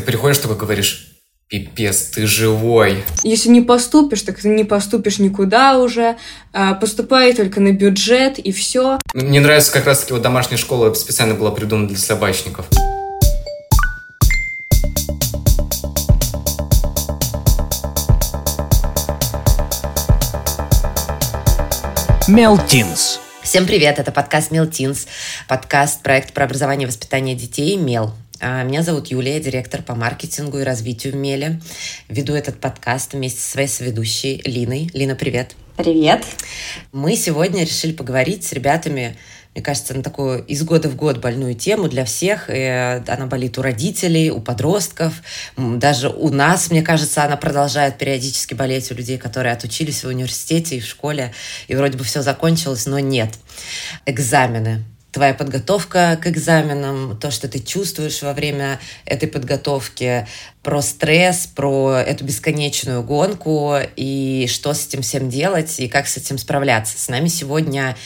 Ты приходишь, только говоришь, пипец, ты живой. Если не поступишь, так ты не поступишь никуда уже. А, поступай только на бюджет и все. Мне нравится как раз-таки вот домашняя школа специально была придумана для собачников. Мелтинс. Всем привет, это подкаст Мелтинс, подкаст проект про образование и воспитание детей Мел. А, меня зовут Юлия, директор по маркетингу и развитию в Меле. Веду этот подкаст вместе со своей соведущей Линой. Лина, привет. Привет. Мы сегодня решили поговорить с ребятами мне кажется, на такую из года в год больную тему для всех. И она болит у родителей, у подростков. Даже у нас, мне кажется, она продолжает периодически болеть у людей, которые отучились в университете и в школе. И вроде бы все закончилось, но нет. Экзамены твоя подготовка к экзаменам, то, что ты чувствуешь во время этой подготовки, про стресс, про эту бесконечную гонку и что с этим всем делать и как с этим справляться. С нами сегодня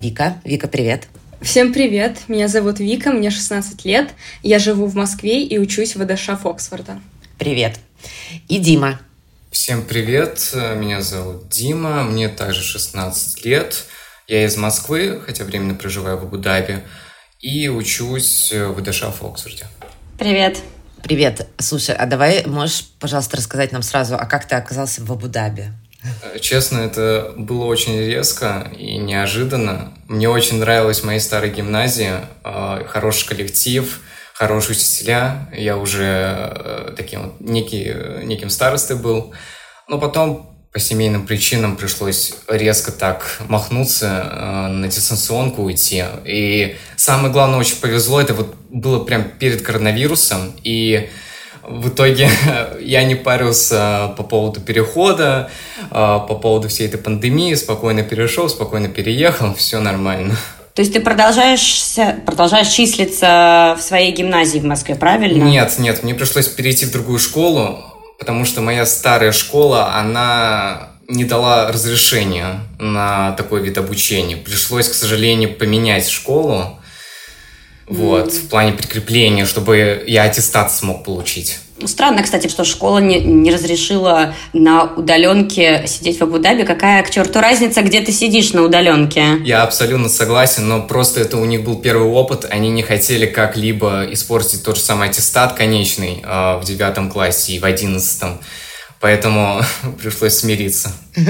Вика. Вика, привет. Всем привет, меня зовут Вика, мне 16 лет, я живу в Москве и учусь в ВДШ Оксфорда. Привет. И Дима. Всем привет, меня зовут Дима, мне также 16 лет, я из Москвы, хотя временно проживаю в Абу-Даби, и учусь в ВДШ в Оксфорде. Привет. Привет. Слушай, а давай можешь, пожалуйста, рассказать нам сразу, а как ты оказался в Абу-Даби? Честно, это было очень резко и неожиданно. Мне очень нравилась моя старая гимназия, э, хороший коллектив, хорошие учителя. Я уже э, таким вот некий, неким старостой был. Но потом по семейным причинам пришлось резко так махнуться, э, на дистанционку уйти. И самое главное, очень повезло, это вот было прям перед коронавирусом, и в итоге я не парился по поводу перехода, а, по поводу всей этой пандемии, спокойно перешел, спокойно переехал, все нормально. То есть ты продолжаешь, продолжаешь числиться в своей гимназии в Москве, правильно? Нет, нет, мне пришлось перейти в другую школу, потому что моя старая школа, она не дала разрешения на такой вид обучения. Пришлось, к сожалению, поменять школу. Вот, в плане прикрепления, чтобы я аттестат смог получить. Странно, кстати, что школа не, не разрешила на удаленке сидеть в Абу-Даби. Какая к черту разница, где ты сидишь на удаленке? Я абсолютно согласен, но просто это у них был первый опыт. Они не хотели как-либо испортить тот же самый аттестат конечный э, в девятом классе и в одиннадцатом. Поэтому пришлось смириться.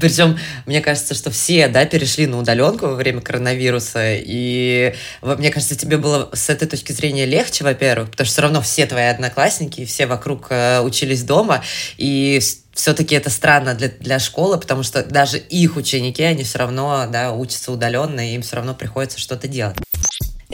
Причем, мне кажется, что все, да, перешли на удаленку во время коронавируса, и мне кажется, тебе было с этой точки зрения легче, во-первых, потому что все равно все твои одноклассники все вокруг э, учились дома, и все-таки это странно для, для школы, потому что даже их ученики, они все равно, да, учатся удаленно, и им все равно приходится что-то делать.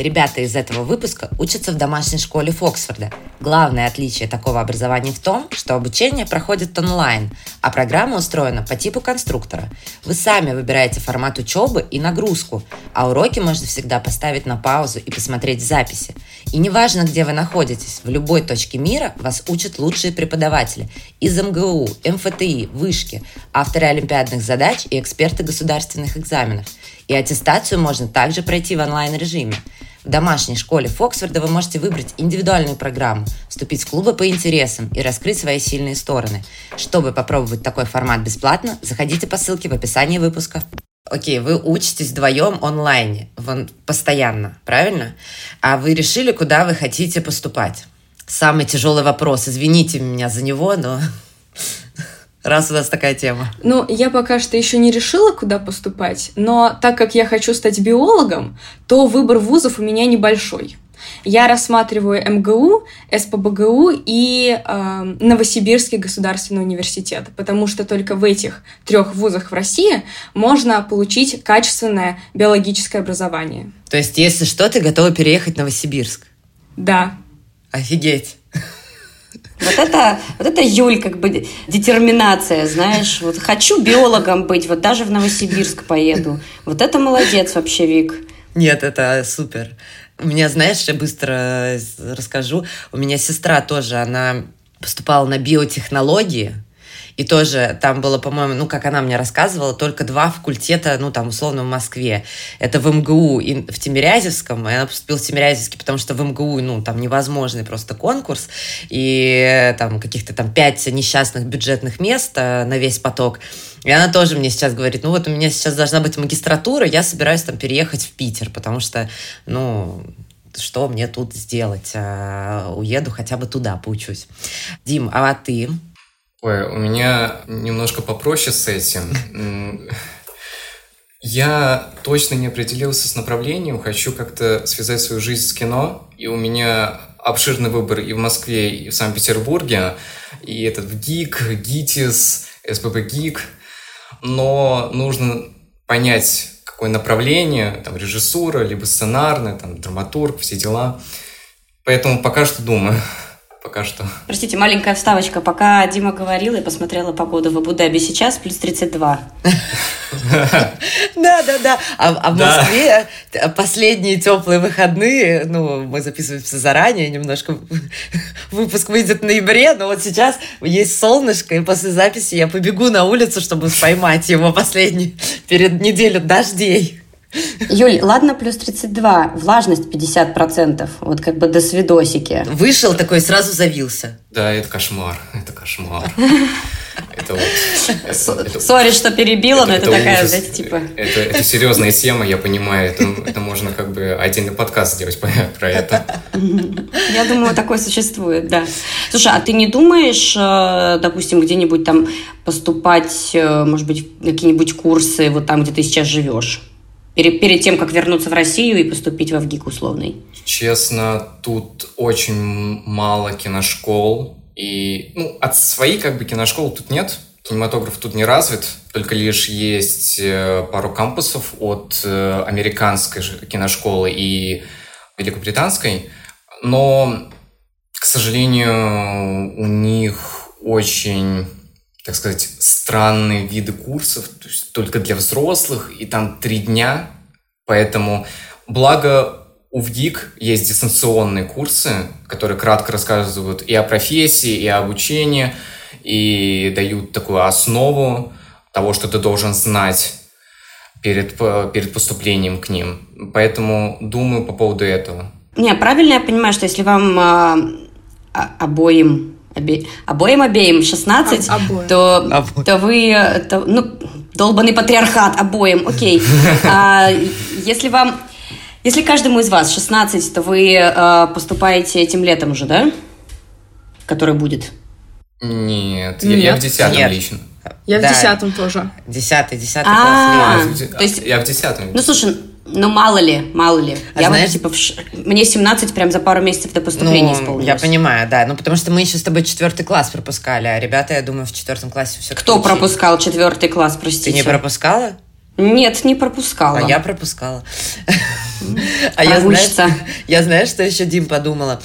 Ребята из этого выпуска учатся в домашней школе Фоксфорда. Главное отличие такого образования в том, что обучение проходит онлайн, а программа устроена по типу конструктора. Вы сами выбираете формат учебы и нагрузку, а уроки можно всегда поставить на паузу и посмотреть записи. И неважно, где вы находитесь, в любой точке мира вас учат лучшие преподаватели из МГУ, МФТИ, Вышки, авторы олимпиадных задач и эксперты государственных экзаменов. И аттестацию можно также пройти в онлайн-режиме. В домашней школе Фоксфорда вы можете выбрать индивидуальную программу, вступить в клубы по интересам и раскрыть свои сильные стороны. Чтобы попробовать такой формат бесплатно, заходите по ссылке в описании выпуска. Окей, вы учитесь вдвоем онлайне, вон, постоянно, правильно? А вы решили, куда вы хотите поступать? Самый тяжелый вопрос, извините меня за него, но раз у нас такая тема? Ну, я пока что еще не решила, куда поступать, но так как я хочу стать биологом, то выбор вузов у меня небольшой. Я рассматриваю МГУ, СПБГУ и э, Новосибирский государственный университет, потому что только в этих трех вузах в России можно получить качественное биологическое образование. То есть, если что, ты готова переехать в Новосибирск? Да. Офигеть. Вот это, вот это Юль, как бы детерминация, знаешь. Вот хочу биологом быть, вот даже в Новосибирск поеду. Вот это молодец вообще, Вик. Нет, это супер. У меня, знаешь, я быстро расскажу. У меня сестра тоже, она поступала на биотехнологии, И тоже там было, по-моему, ну, как она мне рассказывала, только два факультета, ну, там, условно, в Москве. Это в МГУ и в Тимирязевском. И она поступила в Тимирязевский, потому что в МГУ, ну, там невозможный просто конкурс. И там каких-то там пять несчастных бюджетных мест э, на весь поток. И она тоже мне сейчас говорит, ну вот у меня сейчас должна быть магистратура, я собираюсь там переехать в Питер, потому что, ну, что мне тут сделать? А, уеду хотя бы туда, поучусь. Дим, а ты? Ой, у меня немножко попроще с этим. Я точно не определился с направлением, хочу как-то связать свою жизнь с кино, и у меня обширный выбор и в Москве, и в Санкт-Петербурге, и этот ГИК, ГИТИС, СПБ ГИК – но нужно понять, какое направление, там, режиссура, либо сценарная, там, драматург, все дела. Поэтому пока что думаю. Пока что. Простите, маленькая вставочка. Пока Дима говорил, я посмотрела погоду в Абу-Даби. Сейчас плюс 32. Да, да, да. А, а в Москве последние теплые выходные, ну, мы записываемся заранее, немножко выпуск выйдет в ноябре, но вот сейчас есть солнышко, и после записи я побегу на улицу, чтобы поймать его последний перед неделей дождей. Юль, ладно, плюс 32, влажность 50%, вот как бы до свидосики. Вышел такой, сразу завился. Да, это кошмар, это кошмар. Это вот... Сори, что перебила, но это такая, знаете, типа... Это серьезная тема, я понимаю, это можно как бы отдельный подкаст сделать про это. Я думаю, такое существует, да. Слушай, а ты не думаешь, э, допустим, где-нибудь там поступать, э, может быть, какие-нибудь курсы вот там, где ты сейчас живешь? Перед, перед тем, как вернуться в Россию и поступить во ВГИК условный? Честно, тут очень мало киношкол. И ну, от своей как бы киношколы тут нет. Кинематограф тут не развит, только лишь есть э, пару кампусов от э, американской киношколы и великобританской. Но, к сожалению, у них очень так сказать, странные виды курсов, то есть только для взрослых, и там три дня. Поэтому, благо, у ВГИК есть дистанционные курсы, которые кратко рассказывают и о профессии, и о обучении, и дают такую основу того, что ты должен знать перед, перед поступлением к ним. Поэтому думаю по поводу этого. Не, правильно я понимаю, что если вам э, обоим обе... обоим обеим 16, Об, то, то вы, то, ну, долбанный патриархат обоим, окей. А, если вам, если каждому из вас 16, то вы а, поступаете этим летом уже, да? Который будет? Нет, Нет. Я, я в десятом лично. Я да. в десятом тоже. Десятый, десятый а, класс. А, то есть... Я в десятом. Ну, слушай, ну, мало ли, мало ли. А я знаешь, вот, типа, ш... мне 17 прям за пару месяцев до поступления ну, исполнилось. Я понимаю, да. Ну, потому что мы еще с тобой четвертый класс пропускали, а ребята, я думаю, в четвертом классе все Кто учили. пропускал четвертый класс, простите? Ты не пропускала? Нет, не пропускала. А я пропускала. А я, знаешь, я знаешь, что еще, Дим, подумала?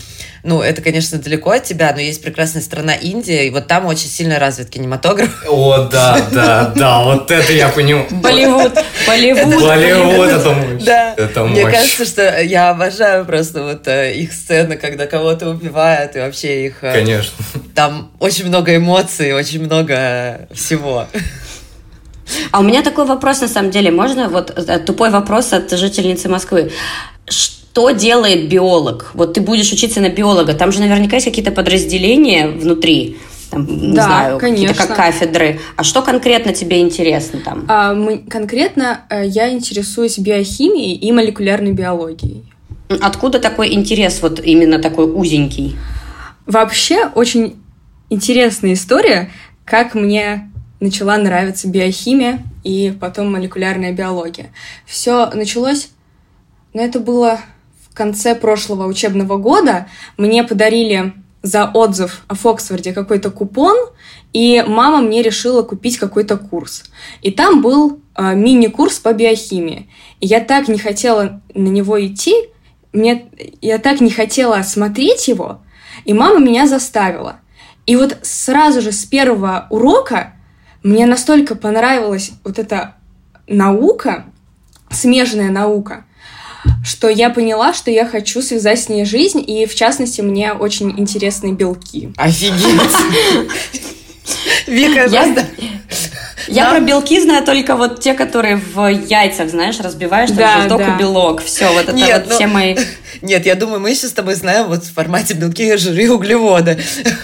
Ну, это, конечно, далеко от тебя, но есть прекрасная страна Индия, и вот там очень сильно развит кинематограф. О, да, да, да, вот это я понимаю. Болливуд, Болливуд. Болливуд, это мощь. Да, это мне кажется, что я обожаю просто вот э, их сцены, когда кого-то убивают, и вообще их... Э, конечно. Там очень много эмоций, очень много всего. А у меня такой вопрос, на самом деле, можно? Вот э, тупой вопрос от жительницы Москвы. Что делает биолог? Вот ты будешь учиться на биолога, там же наверняка есть какие-то подразделения внутри, там, не да, знаю, какие-то как кафедры. А что конкретно тебе интересно там? А, мы, конкретно э, я интересуюсь биохимией и молекулярной биологией. Откуда такой интерес, вот именно такой узенький? Вообще очень интересная история, как мне начала нравиться биохимия и потом молекулярная биология. Все началось, но это было конце прошлого учебного года. Мне подарили за отзыв о Фоксфорде какой-то купон, и мама мне решила купить какой-то курс. И там был э, мини-курс по биохимии. И я так не хотела на него идти, мне, я так не хотела смотреть его, и мама меня заставила. И вот сразу же с первого урока мне настолько понравилась вот эта наука, смежная наука, что я поняла, что я хочу связать с ней жизнь, и в частности мне очень интересны белки. Офигеть! Вика, я, я про белки знаю только вот те, которые в яйцах, знаешь, разбиваешь, там да, желток да. и белок. Все, вот это Нет, вот ну, все мои... Нет, я думаю, мы еще с тобой знаем вот в формате белки, жиры и углеводы.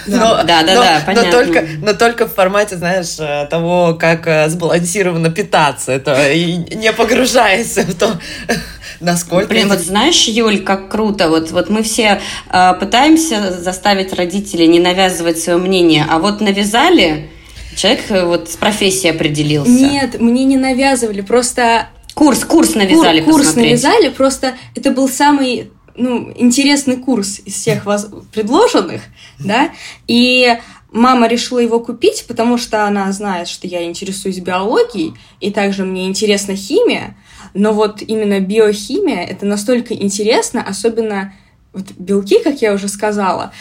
Да, да, да, но, да, понятно. Но только, но только в формате, знаешь, э, того, как э, сбалансированно питаться. Это и не погружаясь в то, насколько... Блин, вот знаешь, Юль, как круто. Вот, вот мы все э, пытаемся заставить родителей не навязывать свое мнение, а вот навязали, человек э, вот с профессией определился. Нет, мне не навязывали, просто... Курс, курс навязали Кур, Курс навязали, просто это был самый ну, интересный курс из всех вас предложенных, да, и мама решила его купить, потому что она знает, что я интересуюсь биологией, и также мне интересна химия, но вот именно биохимия — это настолько интересно, особенно вот белки, как я уже сказала,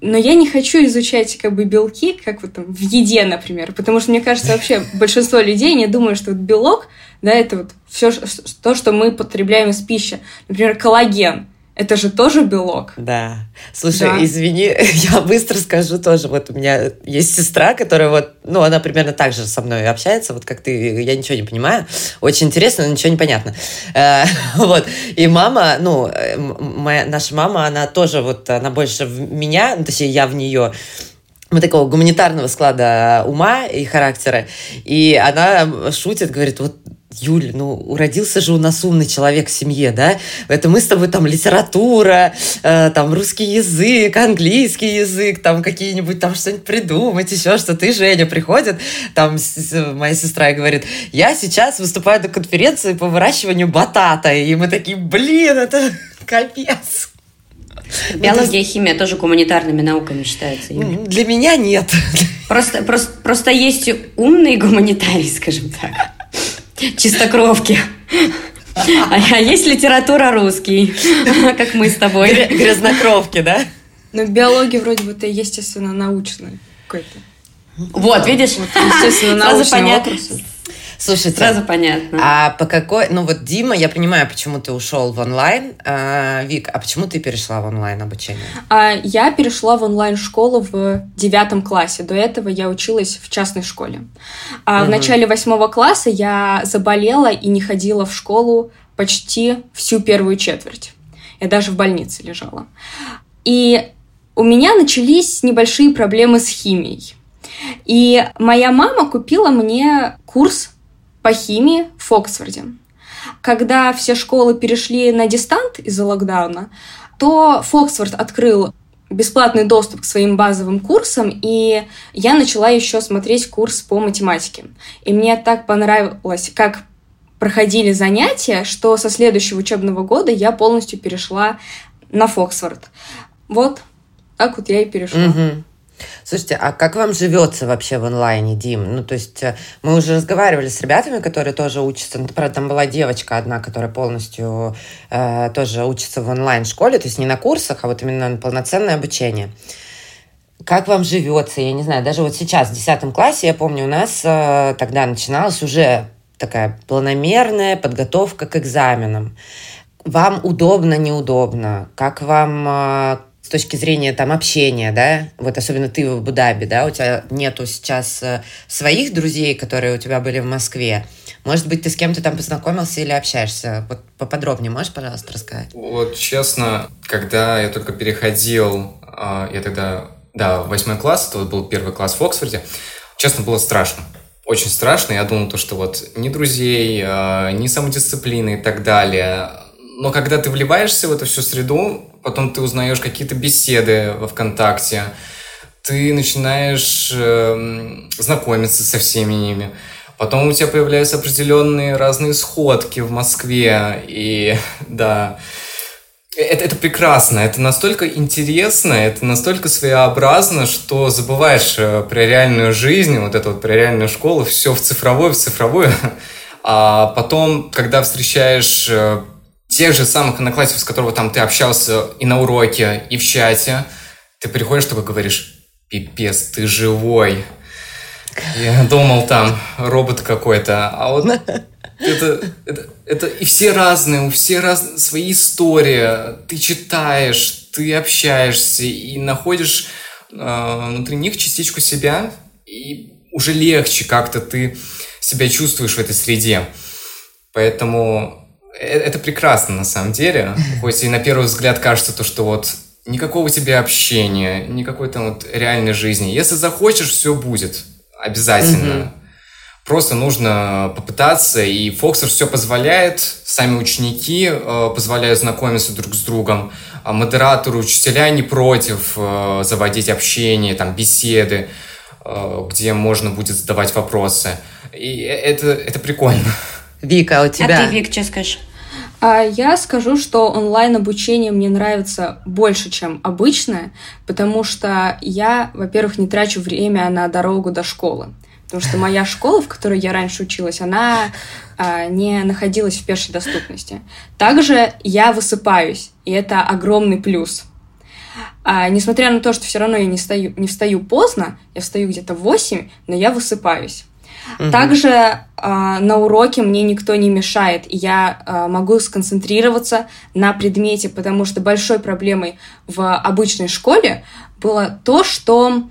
но я не хочу изучать как бы белки, как вот там в еде, например, потому что мне кажется, вообще большинство людей не думают, что вот белок, да, это вот все то, что мы потребляем из пищи. Например, коллаген. Это же тоже белок. Да. Слушай, да. извини, я быстро скажу тоже. Вот у меня есть сестра, которая вот, ну, она примерно так же со мной общается, вот как ты, я ничего не понимаю. Очень интересно, но ничего не понятно. Э, вот. И мама, ну, моя, наша мама, она тоже вот, она больше в меня, ну, точнее, я в нее мы такого гуманитарного склада ума и характера. И она шутит, говорит, вот Юль, ну, родился же у нас умный человек в семье, да? Это мы с тобой там литература, э, там русский язык, английский язык, там какие-нибудь там что-нибудь придумать, еще что. Ты, Женя, приходит, там моя сестра и говорит, я сейчас выступаю на конференции по выращиванию батата. И мы такие, блин, это капец. Биология и химия тоже гуманитарными науками считаются. Юля. Для меня нет. Просто, просто, просто есть умный гуманитарий, скажем так. Чистокровки. А есть литература русский, как мы с тобой. Грязнокровки, да? Но в биологии вроде бы это естественно научный какой-то. Вот, видишь? Вот, естественно, научный вопрос. Слушайте, сразу понятно. А по какой, ну вот Дима, я понимаю, почему ты ушел в онлайн. А, Вик, а почему ты перешла в онлайн обучение? А, я перешла в онлайн школу в девятом классе. До этого я училась в частной школе. А угу. в начале восьмого класса я заболела и не ходила в школу почти всю первую четверть. Я даже в больнице лежала. И у меня начались небольшие проблемы с химией. И моя мама купила мне курс по химии в Оксфорде. Когда все школы перешли на дистант из-за локдауна, то Фоксфорд открыл бесплатный доступ к своим базовым курсам, и я начала еще смотреть курс по математике. И мне так понравилось, как проходили занятия, что со следующего учебного года я полностью перешла на Фоксфорд. Вот так вот я и перешла. Угу. Слушайте, а как вам живется вообще в онлайне, Дим? Ну, то есть э, мы уже разговаривали с ребятами, которые тоже учатся. Ну, правда, там была девочка одна, которая полностью э, тоже учится в онлайн-школе, то есть не на курсах, а вот именно на полноценное обучение. Как вам живется? Я не знаю, даже вот сейчас, в 10 классе, я помню, у нас э, тогда начиналась уже такая планомерная подготовка к экзаменам. Вам удобно, неудобно? Как вам э, с точки зрения там общения, да, вот особенно ты в Абу-Даби, да, у тебя нету сейчас э, своих друзей, которые у тебя были в Москве. Может быть, ты с кем-то там познакомился или общаешься? Вот поподробнее можешь, пожалуйста, рассказать? Вот честно, когда я только переходил, а, я тогда, да, восьмой класс, это вот был первый класс в Оксфорде, честно, было страшно. Очень страшно. Я думал, то, что вот ни друзей, а, ни самодисциплины и так далее. Но когда ты вливаешься в эту всю среду, потом ты узнаешь какие-то беседы во ВКонтакте, ты начинаешь э, знакомиться со всеми ними. Потом у тебя появляются определенные разные сходки в Москве, и да, это, это прекрасно, это настолько интересно, это настолько своеобразно, что забываешь э, про реальную жизнь, вот эту вот про реальную школу, все в цифровое, в цифровое. А потом, когда встречаешь э, тех же самых одноклассников, с которого там ты общался и на уроке, и в чате, ты приходишь только говоришь, пипец, ты живой. Я думал там робот какой-то, а вот это, это, это и все разные, у всех разные свои истории. Ты читаешь, ты общаешься и находишь э, внутри них частичку себя. И уже легче как-то ты себя чувствуешь в этой среде. Поэтому это прекрасно на самом деле. Хоть и на первый взгляд кажется то, что вот никакого тебе общения, никакой там вот реальной жизни. Если захочешь, все будет. Обязательно. Mm-hmm. Просто нужно попытаться, и Фоксер все позволяет, сами ученики э, позволяют знакомиться друг с другом, а модераторы, учителя не против э, заводить общение, там, беседы, э, где можно будет задавать вопросы. И это, это прикольно. Вика, а у тебя? А ты, Вик, что скажешь? А я скажу, что онлайн-обучение мне нравится больше, чем обычное, потому что я, во-первых, не трачу время на дорогу до школы. Потому что моя школа, в которой я раньше училась, она а, не находилась в пешей доступности. Также я высыпаюсь, и это огромный плюс. А, несмотря на то, что все равно я не, стою, не встаю поздно, я встаю где-то в 8, но я высыпаюсь. Угу. Также а, на уроке мне никто не мешает, и я а, могу сконцентрироваться на предмете, потому что большой проблемой в обычной школе было то, что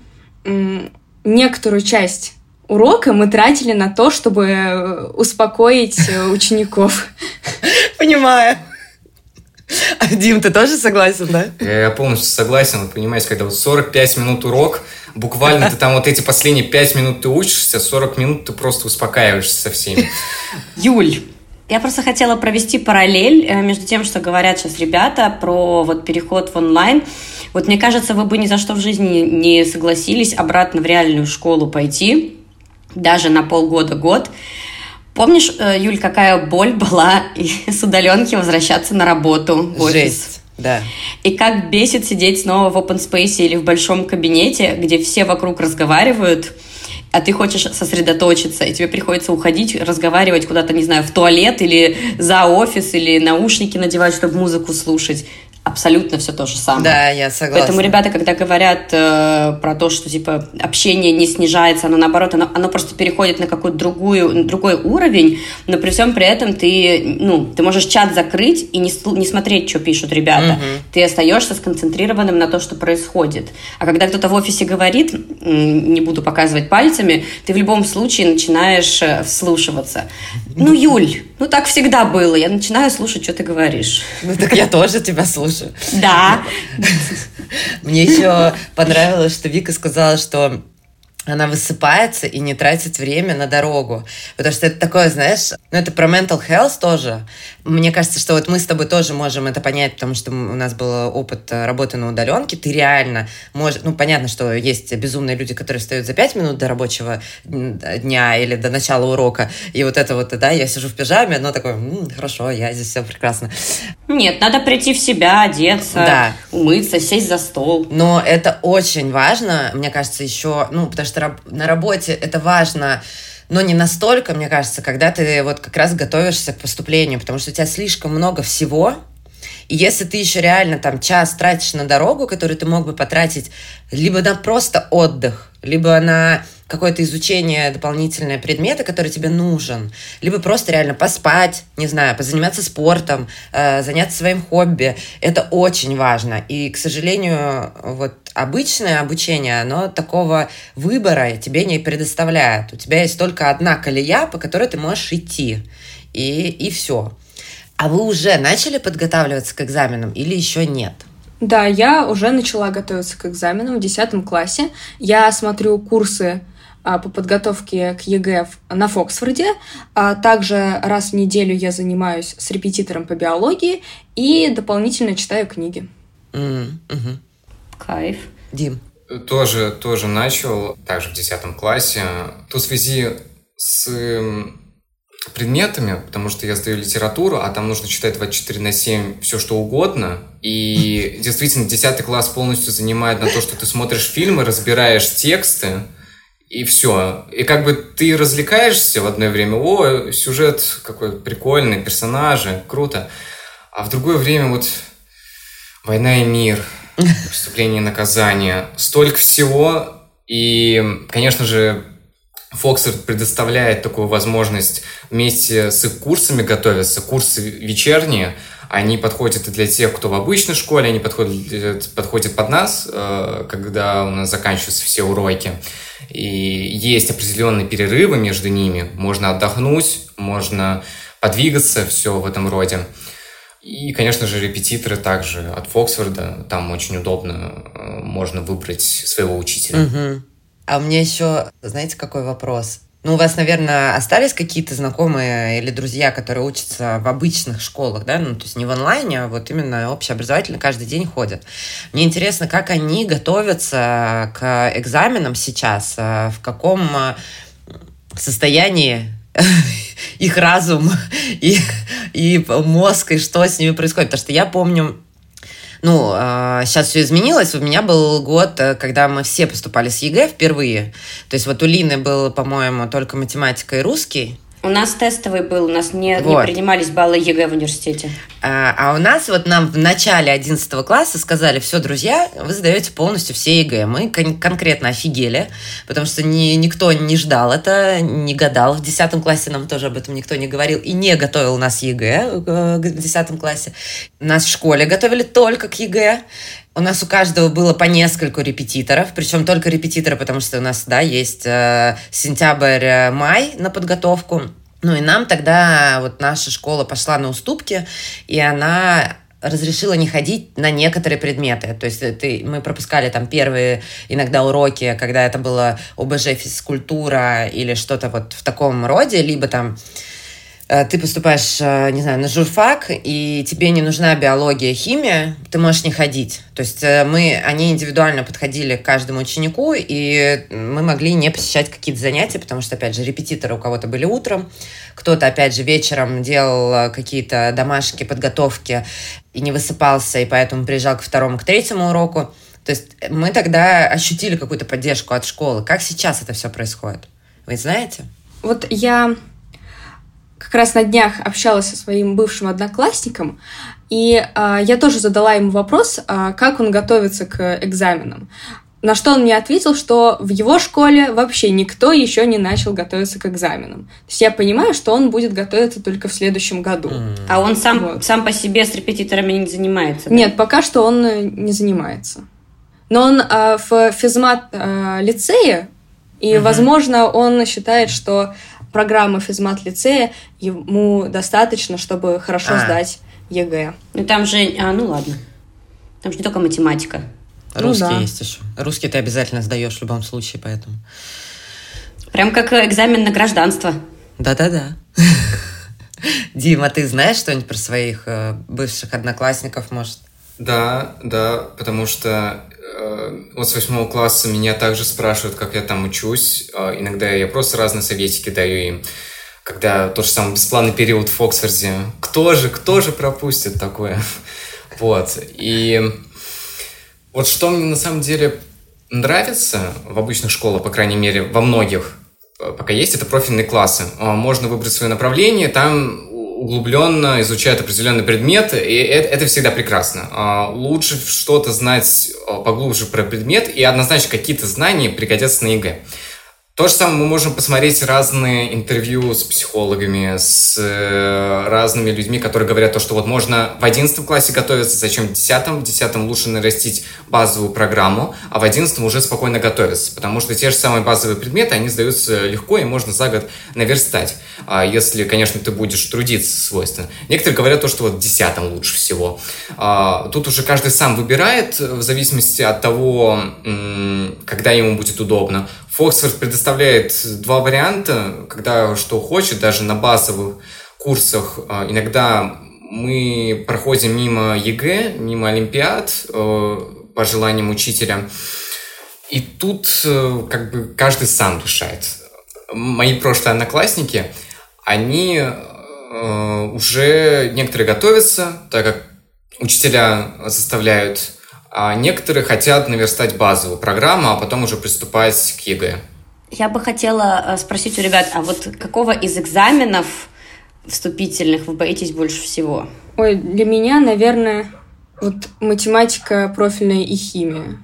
м, некоторую часть урока мы тратили на то, чтобы э, успокоить э, учеников. Понимаю. А, Дим, ты тоже согласен, да? Я полностью согласен. Вы понимаете, когда вот 45 минут урок, буквально ты там вот эти последние 5 минут ты учишься, 40 минут ты просто успокаиваешься со всеми. Юль, я просто хотела провести параллель э, между тем, что говорят сейчас ребята про вот переход в онлайн. Вот мне кажется, вы бы ни за что в жизни не согласились обратно в реальную школу пойти, даже на полгода-год. Помнишь, э, Юль, какая боль была с удаленки возвращаться на работу в офис? Жесть. Да. И как бесит сидеть снова в open space или в большом кабинете, где все вокруг разговаривают, а ты хочешь сосредоточиться, и тебе приходится уходить, разговаривать куда-то, не знаю, в туалет или за офис, или наушники надевать, чтобы музыку слушать абсолютно все то же самое. Да, я согласна. Поэтому ребята, когда говорят э, про то, что типа общение не снижается, оно наоборот, оно, оно просто переходит на какой-то другую, другой уровень, но при всем при этом ты, ну, ты можешь чат закрыть и не, не смотреть, что пишут ребята. Угу. Ты остаешься сконцентрированным на то, что происходит. А когда кто-то в офисе говорит, не буду показывать пальцами, ты в любом случае начинаешь э, вслушиваться. Ну, Юль, ну так всегда было. Я начинаю слушать, что ты говоришь. Ну так я тоже тебя слушаю. Да. Мне еще понравилось, что Вика сказала, что она высыпается и не тратит время на дорогу. Потому что это такое, знаешь, ну это про mental health тоже. Мне кажется, что вот мы с тобой тоже можем это понять, потому что у нас был опыт работы на удаленке. Ты реально можешь... Ну, понятно, что есть безумные люди, которые встают за пять минут до рабочего дня или до начала урока. И вот это вот, да, я сижу в пижаме, но такое, м-м, хорошо, я здесь все прекрасно. Нет, надо прийти в себя, одеться, да. умыться, сесть за стол. Но это очень важно, мне кажется, еще, ну, потому что на работе это важно, но не настолько, мне кажется, когда ты вот как раз готовишься к поступлению, потому что у тебя слишком много всего, и если ты еще реально там час тратишь на дорогу, которую ты мог бы потратить либо на просто отдых, либо на какое-то изучение дополнительное предмета, который тебе нужен, либо просто реально поспать, не знаю, позаниматься спортом, э, заняться своим хобби. Это очень важно. И, к сожалению, вот обычное обучение, оно такого выбора тебе не предоставляет. У тебя есть только одна колея, по которой ты можешь идти. И, и все. А вы уже начали подготавливаться к экзаменам или еще нет? Да, я уже начала готовиться к экзаменам в 10 классе. Я смотрю курсы по подготовке к ЕГЭ на Фоксфорде. А также раз в неделю я занимаюсь с репетитором по биологии и дополнительно читаю книги. Mm-hmm. Кайф. Дим. Тоже, тоже начал, также в 10 классе. То в связи с предметами, потому что я сдаю литературу, а там нужно читать 24 на 7 все что угодно. И действительно, 10 класс полностью занимает на то, что ты смотришь фильмы, разбираешь тексты, и все. И как бы ты развлекаешься в одно время, о, сюжет какой прикольный, персонажи, круто. А в другое время вот война и мир, преступление и наказание, столько всего. И, конечно же, Фоксер предоставляет такую возможность вместе с их курсами готовиться, курсы вечерние, Они подходят и для тех, кто в обычной школе, они подходят, подходят под нас, э, когда у нас заканчиваются все уроки. И есть определенные перерывы между ними. Можно отдохнуть, можно подвигаться, все в этом роде. И, конечно же, репетиторы также от Фоксфорда. Там очень удобно. Э, можно выбрать своего учителя. Угу. А у меня еще, знаете, какой вопрос? Ну, у вас, наверное, остались какие-то знакомые или друзья, которые учатся в обычных школах, да, ну, то есть не в онлайне, а вот именно общеобразовательно каждый день ходят. Мне интересно, как они готовятся к экзаменам сейчас, э, в каком э, состоянии их разум и, и мозг, и что с ними происходит. Потому что я помню, ну, сейчас а, все изменилось. У меня был год, э, когда мы все поступали с ЕГЭ впервые. То есть вот у Лины был, по-моему, только математика и русский. У нас тестовый был, у нас не, вот. не принимались баллы ЕГЭ в университете. А, а у нас вот нам в начале 11 класса сказали, все, друзья, вы сдаете полностью все ЕГЭ. Мы кон- конкретно офигели, потому что ни, никто не ждал это, не гадал. В 10 классе нам тоже об этом никто не говорил и не готовил нас ЕГЭ э, в 10 классе. Нас в школе готовили только к ЕГЭ. У нас у каждого было по нескольку репетиторов, причем только репетиторы, потому что у нас, да, есть э, сентябрь-май на подготовку. Ну и нам тогда вот наша школа пошла на уступки, и она разрешила не ходить на некоторые предметы. То есть ты, мы пропускали там первые иногда уроки, когда это было ОБЖ физкультура или что-то вот в таком роде, либо там Э, ты поступаешь, э, не знаю, на журфак, и тебе не нужна биология, химия, ты можешь не ходить. То есть э, мы, они индивидуально подходили к каждому ученику, и мы могли не посещать какие-то занятия, потому что, опять же, репетиторы у кого-то были утром, кто-то, опять же, вечером делал какие-то домашки, подготовки и не высыпался, и поэтому приезжал к второму, к третьему уроку. То есть мы тогда ощутили какую-то поддержку от школы. Как сейчас это все происходит? Вы знаете? Вот я как раз на днях общалась со своим бывшим одноклассником, и э, я тоже задала ему вопрос, э, как он готовится к экзаменам. На что он мне ответил, что в его школе вообще никто еще не начал готовиться к экзаменам. То есть я понимаю, что он будет готовиться только в следующем году. Mm. А он сам, вот. сам по себе с репетиторами не занимается? Да? Нет, пока что он э, не занимается. Но он э, в физмат э, лицее, и, mm-hmm. возможно, он считает, что программы физмат-лицея ему достаточно, чтобы хорошо а. сдать ЕГЭ. Ну там же, а, ну ладно, там же не только математика. Русский ну, да. есть еще. Русский ты обязательно сдаешь в любом случае, поэтому. Прям как экзамен на гражданство. Да-да-да. Дима, ты знаешь что-нибудь про своих э, бывших одноклассников, может? Да, да, потому что э, вот с восьмого класса меня также спрашивают, как я там учусь. Э, иногда я просто разные советики даю им. Когда тот же самый бесплатный период в Оксфорде. Кто же, кто же пропустит такое? Вот. И вот что мне на самом деле нравится в обычных школах, по крайней мере, во многих, э, пока есть, это профильные классы. Можно выбрать свое направление, там углубленно изучают определенный предмет, и это, всегда прекрасно. А, лучше что-то знать а, поглубже про предмет, и однозначно какие-то знания пригодятся на ЕГЭ. То же самое мы можем посмотреть разные интервью с психологами, с э, разными людьми, которые говорят то, что вот можно в 11 классе готовиться, зачем в 10 В 10 лучше нарастить базовую программу, а в 11 уже спокойно готовиться, потому что те же самые базовые предметы, они сдаются легко и можно за год наверстать, а если, конечно, ты будешь трудиться соответственно. Некоторые говорят то, что вот в 10 лучше всего. А, тут уже каждый сам выбирает в зависимости от того, когда ему будет удобно. Фоксфорд предоставляет два варианта, когда что хочет, даже на базовых курсах. А, иногда мы проходим мимо ЕГЭ, мимо Олимпиад э, по желаниям учителя. И тут э, как бы каждый сам решает. Мои прошлые одноклассники, они э, уже некоторые готовятся, так как учителя заставляют а некоторые хотят наверстать базовую программу, а потом уже приступать к ЕГЭ. Я бы хотела э, спросить у ребят, а вот какого из экзаменов вступительных вы боитесь больше всего? Ой, для меня, наверное, вот математика профильная и химия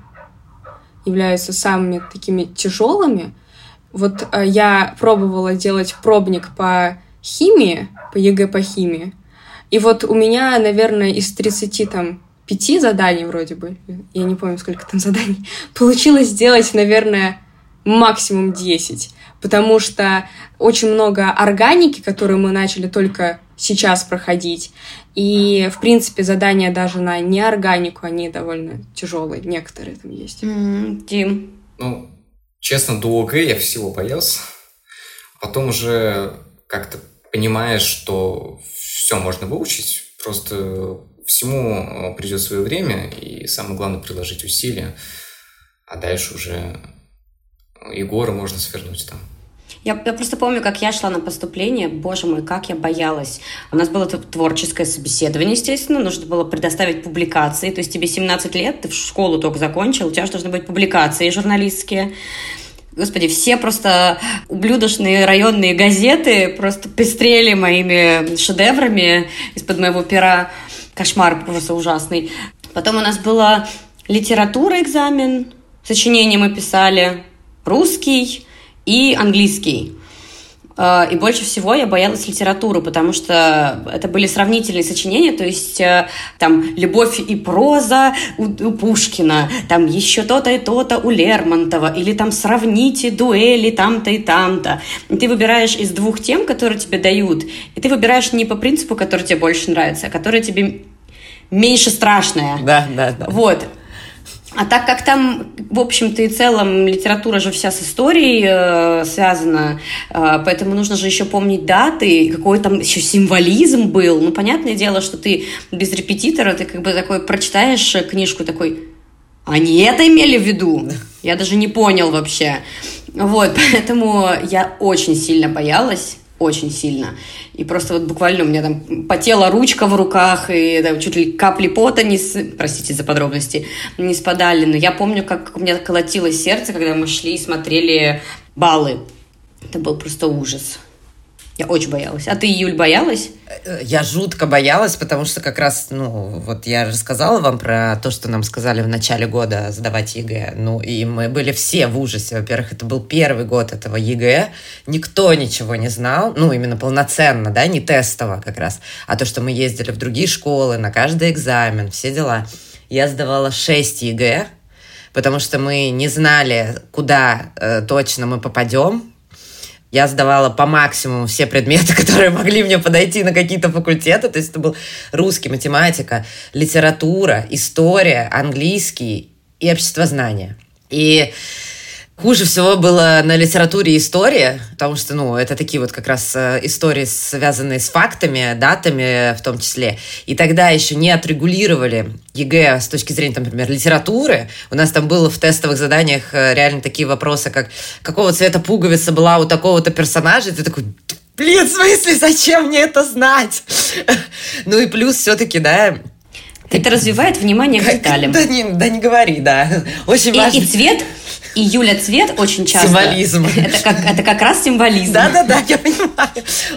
являются самыми такими тяжелыми. Вот э, я пробовала делать пробник по химии, по ЕГЭ по химии, И вот у меня, наверное, из 30 там пяти заданий вроде бы, я не помню, сколько там заданий, получилось сделать, наверное, максимум 10, потому что очень много органики, которые мы начали только сейчас проходить, и, в принципе, задания даже на неорганику, они довольно тяжелые, некоторые там есть. Мм, Дим? Ну, честно, до ОГЭ я всего боялся. Потом уже как-то понимаешь, что все можно выучить, просто всему э, придет свое время, и самое главное приложить усилия, а дальше уже и горы можно свернуть там. Я, я просто помню, как я шла на поступление. Боже мой, как я боялась. У нас было творческое собеседование, естественно. Нужно было предоставить публикации. То есть тебе 17 лет, ты в школу только закончил, у тебя же должны быть публикации журналистские. Господи, все просто ублюдочные районные газеты просто пестрели моими шедеврами из-под моего пера. Кошмар просто ужасный. Потом у нас была литература экзамен, сочинение мы писали, русский и английский. А, и больше всего я боялась литературы, потому что это были сравнительные сочинения, то есть э, там «Любовь и проза» у, у Пушкина, там еще то-то и то-то у Лермонтова, или там «Сравните дуэли там-то и там-то». И ты выбираешь из двух тем, которые тебе дают, и ты выбираешь не по принципу, который тебе больше нравится, а который тебе меньше страшная. Да, да, да. Вот. А так как там, в общем-то и целом, литература же вся с историей э, связана, э, поэтому нужно же еще помнить даты, какой там еще символизм был. Ну, понятное дело, что ты без репетитора, ты как бы такой прочитаешь книжку такой, они это имели в виду? Я даже не понял вообще. Вот, поэтому я очень сильно боялась очень сильно. И просто вот буквально у меня там потела ручка в руках, и там, чуть ли капли пота не... С... Простите за подробности, не спадали. Но я помню, как у меня колотилось сердце, когда мы шли и смотрели баллы. Это был просто ужас. Я очень боялась. А ты, Юль, боялась? Э, я жутко боялась, потому что как раз, ну, вот я рассказала вам про то, что нам сказали в начале года сдавать ЕГЭ. Ну, и мы были все в ужасе. Во-первых, это был первый год этого ЕГЭ. Никто ничего не знал, ну, именно полноценно, да, не тестово как раз. А то, что мы ездили в другие школы, на каждый экзамен, все дела. Я сдавала 6 ЕГЭ, потому что мы не знали, куда э, точно мы попадем, я сдавала по максимуму все предметы, которые могли мне подойти на какие-то факультеты. То есть это был русский, математика, литература, история, английский и обществознание. И Хуже всего было на литературе и истории, потому что, ну, это такие вот как раз э, истории, связанные с фактами, датами в том числе. И тогда еще не отрегулировали ЕГЭ с точки зрения, там, например, литературы. У нас там было в тестовых заданиях э, реально такие вопросы, как какого цвета пуговица была у такого-то персонажа, и ты такой, блин, в смысле, зачем мне это знать? Ну и плюс все-таки, да, это развивает внимание к деталям. Да не, да не говори, да. Очень и, важно. И цвет, и Юля цвет очень часто. Символизм. Это как, это как раз символизм. Да-да-да, я понимаю.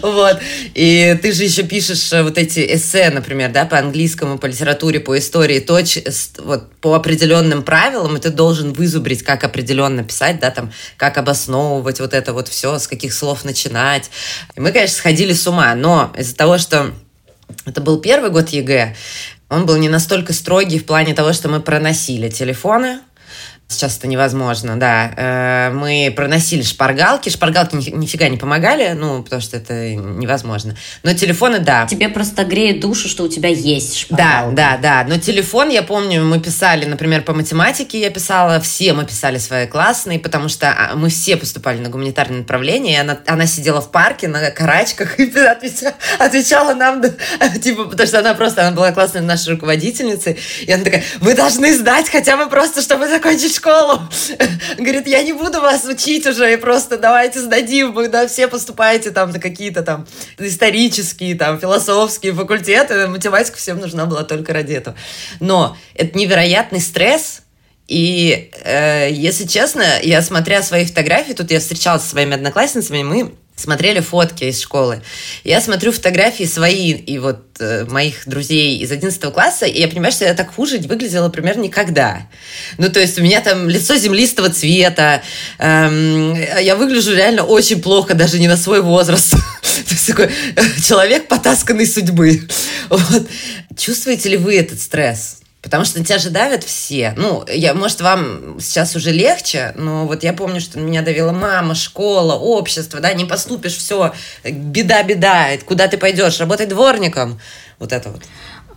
Вот. И ты же еще пишешь э, вот эти эссе, например, да, по английскому, по литературе, по истории, точ, вот по определенным правилам, и ты должен вызубрить, как определенно писать, да, там, как обосновывать вот это вот все, с каких слов начинать. И мы, конечно, сходили с ума, но из-за того, что это был первый год ЕГЭ, он был не настолько строгий в плане того, что мы проносили телефоны, Сейчас это невозможно, да. Э, мы проносили шпаргалки. Шпаргалки нифига не помогали, ну, потому что это невозможно. Но телефоны, да. Тебе просто греет душу, что у тебя есть шпаргалка. Да, да, да. Но телефон, я помню, мы писали, например, по математике я писала, все мы писали своей классной, потому что а, мы все поступали на гуманитарное направление, и она, она сидела в парке на карачках и отвечала, отвечала нам, типа, потому что она просто, она была классной нашей руководительницей, и она такая, вы должны сдать хотя бы просто, чтобы закончить школу. Говорит, я не буду вас учить уже, и просто давайте сдадим, вы да, все поступаете там на какие-то там исторические, там, философские факультеты, математика всем нужна была только ради этого. Но это невероятный стресс, и, э, если честно, я смотря свои фотографии, тут я встречалась со своими одноклассницами, мы смотрели фотки из школы. Я смотрю фотографии свои и вот э, моих друзей из 11 класса, и я понимаю, что я так хуже выглядела примерно никогда. Ну, то есть у меня там лицо землистого цвета, эм, я выгляжу реально очень плохо, даже не на свой возраст. такой человек потасканной судьбы. Чувствуете ли вы этот стресс? Потому что на тебя же давят все. Ну, я, может, вам сейчас уже легче, но вот я помню, что меня давила мама, школа, общество, да, не поступишь, все, беда-беда, куда ты пойдешь, работай дворником. Вот это вот.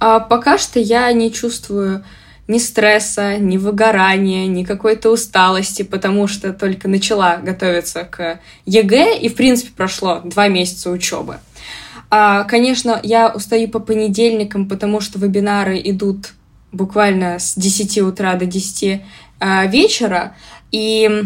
А пока что я не чувствую ни стресса, ни выгорания, ни какой-то усталости, потому что только начала готовиться к ЕГЭ, и, в принципе, прошло два месяца учебы. А, конечно, я устаю по понедельникам, потому что вебинары идут буквально с 10 утра до 10 а, вечера, и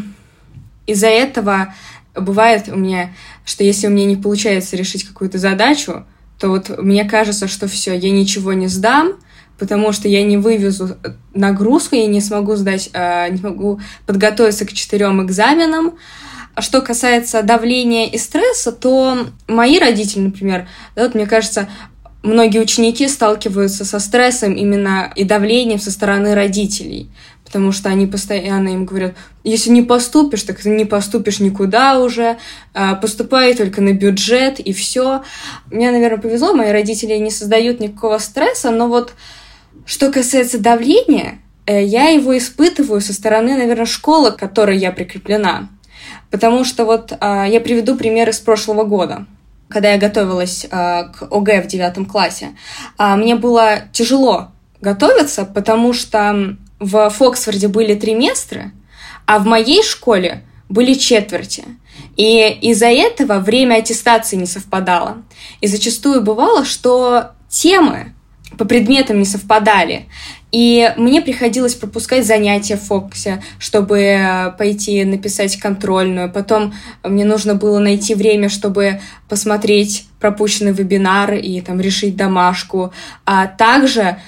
из-за этого бывает у меня, что если у меня не получается решить какую-то задачу, то вот мне кажется, что все, я ничего не сдам, потому что я не вывезу нагрузку, я не смогу сдать, а, не могу подготовиться к четырем экзаменам. Что касается давления и стресса, то мои родители, например, вот мне кажется, многие ученики сталкиваются со стрессом именно и давлением со стороны родителей, потому что они постоянно им говорят, если не поступишь, так ты не поступишь никуда уже, а, поступай только на бюджет и все. Мне, наверное, повезло, мои родители не создают никакого стресса, но вот что касается давления, э, я его испытываю со стороны, наверное, школы, к которой я прикреплена. Потому что вот а, я приведу пример из прошлого года когда я готовилась э, к ОГЭ в девятом классе, э, мне было тяжело готовиться, потому что в Фоксфорде были триместры, а в моей школе были четверти. И из-за этого время аттестации не совпадало. И зачастую бывало, что темы по предметам не совпадали. И мне приходилось пропускать занятия в фокусе, чтобы пойти написать контрольную. Потом мне нужно было найти время, чтобы посмотреть пропущенный вебинар и там решить домашку. А также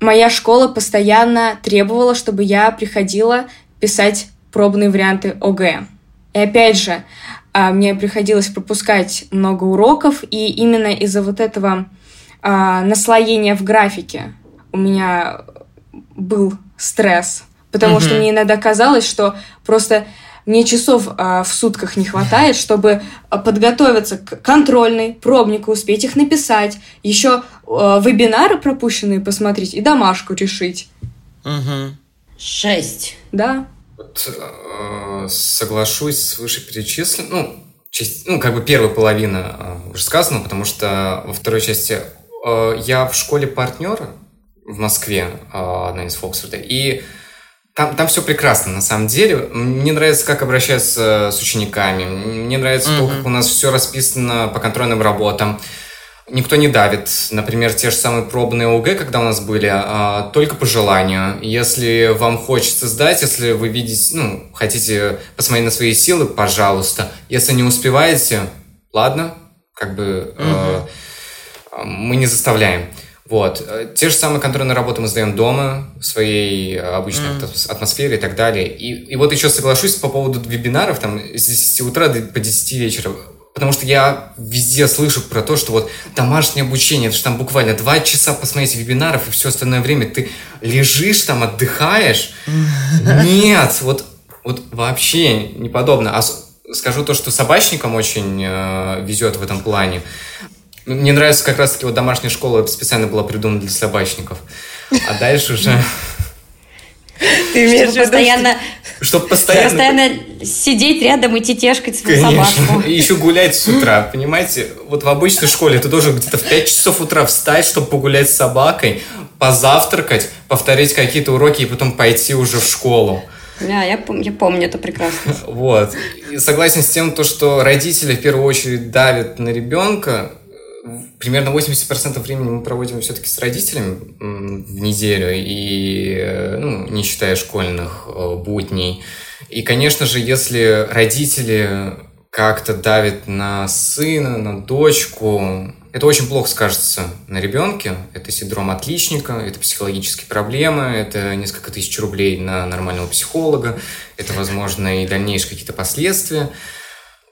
моя школа постоянно требовала, чтобы я приходила писать пробные варианты ОГЭ. И опять же, а, мне приходилось пропускать много уроков, и именно из-за вот этого а, наслоения в графике у меня был стресс, потому угу. что мне иногда казалось, что просто мне часов а, в сутках не хватает, чтобы а, подготовиться к контрольной, пробнику, успеть их написать, еще а, вебинары пропущенные посмотреть и домашку решить. Угу. Шесть. Да. Вот, э, соглашусь с вышеперечисленным. Ну, часть, ну, как бы первая половина э, уже сказана, потому что во второй части э, я в школе партнера, в Москве, а, одна из Фоксфорда, и там, там все прекрасно, на самом деле. Мне нравится, как обращаются с учениками. Мне нравится mm-hmm. то, как у нас все расписано по контрольным работам. Никто не давит. Например, те же самые пробные ОГЭ, когда у нас были, а, только по желанию. Если вам хочется сдать, если вы видите, ну, хотите посмотреть на свои силы, пожалуйста. Если не успеваете, ладно, как бы mm-hmm. э, мы не заставляем. Вот. Э, те же самые контрольные работы мы сдаем дома, в своей э, обычной mm. атмосфере и так далее. И, и вот еще соглашусь по поводу вебинаров, там, с 10 утра до, по 10 вечера. Потому что я везде слышу про то, что вот домашнее обучение, это же там буквально два часа посмотреть вебинаров, и все остальное время ты лежишь там, отдыхаешь. Нет, вот, вот вообще не подобно. А скажу то, что собачникам очень э, везет в этом плане. Мне нравится как раз-таки вот домашняя школа специально была придумана для собачников. А дальше уже... Ты имеешь чтобы постоянно, чтобы постоянно... постоянно сидеть рядом и тетешкать свою Конечно. собаку. И еще гулять с утра, понимаете? Вот в обычной школе ты должен где-то в 5 часов утра встать, чтобы погулять с собакой, позавтракать, повторить какие-то уроки и потом пойти уже в школу. Да, я, пом- я помню это прекрасно. Вот. И согласен с тем, то, что родители в первую очередь давят на ребенка, примерно 80% времени мы проводим все-таки с родителями в неделю, и, э, ну, не считая школьных э, будней. И, конечно же, если родители как-то давят на сына, на дочку, это очень плохо скажется на ребенке. Это синдром отличника, это психологические проблемы, это несколько тысяч рублей на нормального психолога, это, возможно, и дальнейшие какие-то последствия.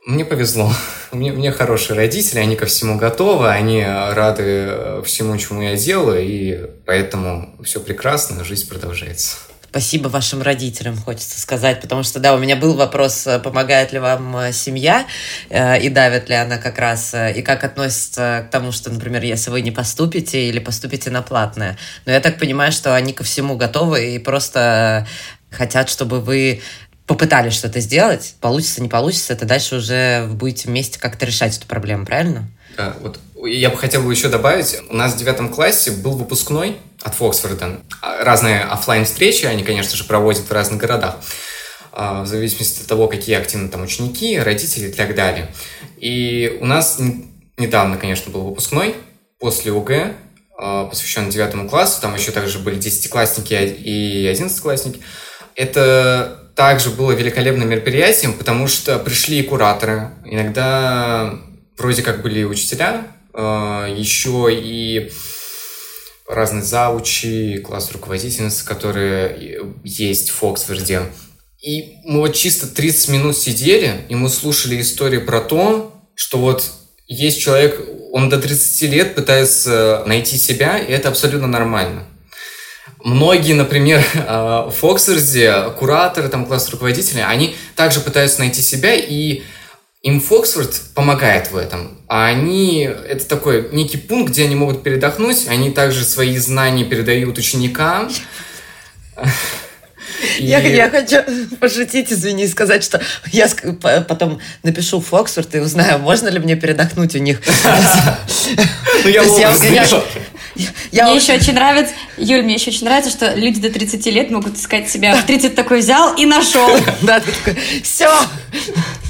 Мне повезло. Мне, мне хорошие родители, они ко всему готовы, они рады э, всему, чему я делаю, и поэтому все прекрасно, жизнь продолжается. спасибо вашим родителям, хочется сказать, потому что, да, у меня был вопрос, э, помогает ли вам э, семья, э, и давит ли она как раз, и как относится к тому, что, например, если вы не поступите или поступите на платное. Но я так понимаю, что они ко всему готовы и просто хотят, чтобы вы попытались что-то сделать, получится, не получится, это дальше уже будете вместе как-то решать эту проблему, правильно? Да, вот я бы хотел бы еще добавить, у нас в девятом классе был выпускной от Фоксфорда. Разные офлайн встречи они, конечно же, проводят в разных городах а, в зависимости от того, какие активны там ученики, родители и так далее. И у нас недавно, конечно, был выпускной после УГ, а, посвященный девятому классу, там еще также были десятиклассники и одиннадцатиклассники. Это также было великолепным мероприятием, потому что пришли кураторы, иногда вроде как были учителя, а, еще и разные заучи, класс руководительницы, которые есть в Оксфорде. И мы вот чисто 30 минут сидели, и мы слушали истории про то, что вот есть человек, он до 30 лет пытается найти себя, и это абсолютно нормально. Многие, например, в Оксфорде, кураторы, там, класс руководители, они также пытаются найти себя, и им Фоксфорд помогает в этом. А они, это такой некий пункт, где они могут передохнуть, они также свои знания передают ученикам. И... Я, я хочу пошутить, извини, сказать, что я потом напишу в Оксфорд и узнаю, можно ли мне передохнуть у них. Ну, я Мне еще очень нравится, Юль, мне еще очень нравится, что люди до 30 лет могут искать себя. В 30 такой взял и нашел. Да, ты такой, все,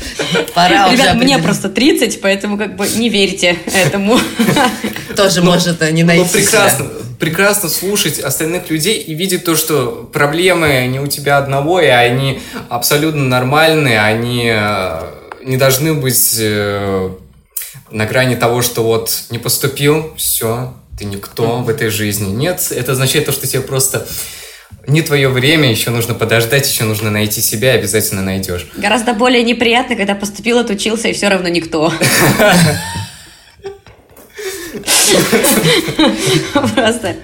пора Ребят, мне просто 30, поэтому как бы не верьте этому. Тоже может не найти Ну, прекрасно прекрасно слушать остальных людей и видеть то, что проблемы не у тебя одного, и они абсолютно нормальные, они э, не должны быть э, на грани того, что вот не поступил, все, ты никто в этой жизни. Нет, это означает то, что тебе просто не твое время, еще нужно подождать, еще нужно найти себя, обязательно найдешь. Гораздо более неприятно, когда поступил, отучился, и все равно никто. Просто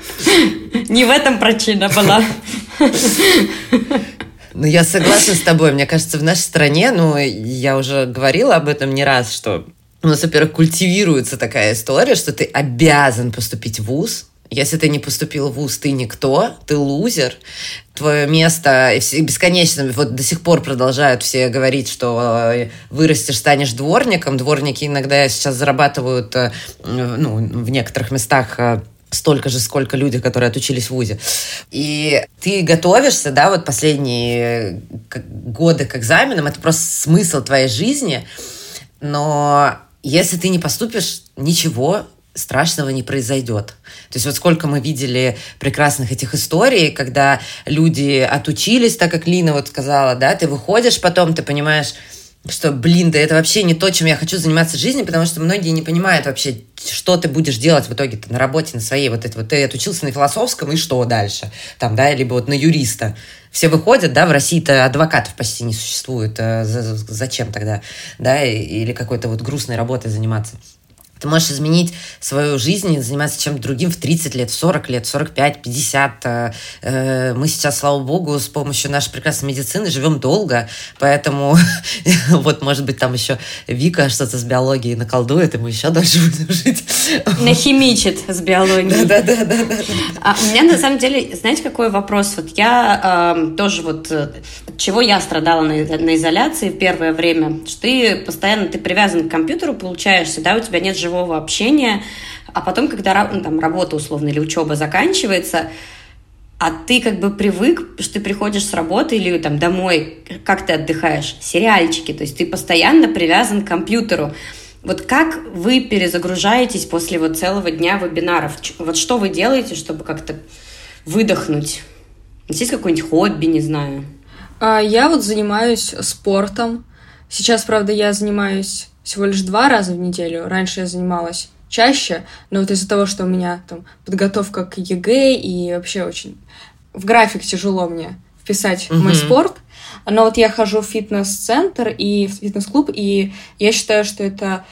не в этом причина была. Ну, я согласна с тобой. Мне кажется, в нашей стране, ну, я уже говорила об этом не раз, что у нас, во-первых, культивируется такая история, что ты обязан поступить в ВУЗ, если ты не поступил в ВУЗ, ты никто, ты лузер. Твое место бесконечно, вот до сих пор продолжают все говорить, что э, вырастешь, станешь дворником. Дворники иногда сейчас зарабатывают э, ну, в некоторых местах э, столько же, сколько люди, которые отучились в ВУЗе. И ты готовишься, да, вот последние годы к экзаменам, это просто смысл твоей жизни, но если ты не поступишь, ничего страшного не произойдет. То есть вот сколько мы видели прекрасных этих историй, когда люди отучились, так как Лина вот сказала, да, ты выходишь потом, ты понимаешь, что, блин, да это вообще не то, чем я хочу заниматься в жизни, потому что многие не понимают вообще, что ты будешь делать в итоге на работе, на своей. Вот это вот ты отучился на философском, и что дальше? Там, да, либо вот на юриста. Все выходят, да, в России-то адвокатов почти не существует. Э, зачем тогда, да, или какой-то вот грустной работой заниматься? Ты можешь изменить свою жизнь и заниматься чем-то другим в 30 лет, в 40 лет, в 45, 50. Э, мы сейчас, слава богу, с помощью нашей прекрасной медицины живем долго, поэтому вот, может быть, там еще Вика что-то с биологией наколдует, и мы еще дольше будем жить. Нахимичит с биологией. Да, да, да, да. А у меня, на самом деле, знаете, какой вопрос? Вот я э, тоже вот, от чего я страдала на, изоляции первое время, что ты постоянно, ты привязан к компьютеру, получаешься, да, у тебя нет живого живого общения, а потом, когда ну, там, работа условно или учеба заканчивается, а ты как бы привык, что ты приходишь с работы или там домой, как ты отдыхаешь? Сериальчики, то есть ты постоянно привязан к компьютеру. Вот как вы перезагружаетесь после вот целого дня вебинаров? Вот что вы делаете, чтобы как-то выдохнуть? Есть какое-нибудь хобби, не знаю? А, я вот занимаюсь спортом. Сейчас, правда, я занимаюсь всего лишь два раза в неделю. Раньше я занималась чаще, но вот из-за того, что у меня там подготовка к ЕГЭ и вообще очень в график тяжело мне вписать mm-hmm. мой спорт. Но вот я хожу в фитнес-центр и в фитнес-клуб, и я считаю, что это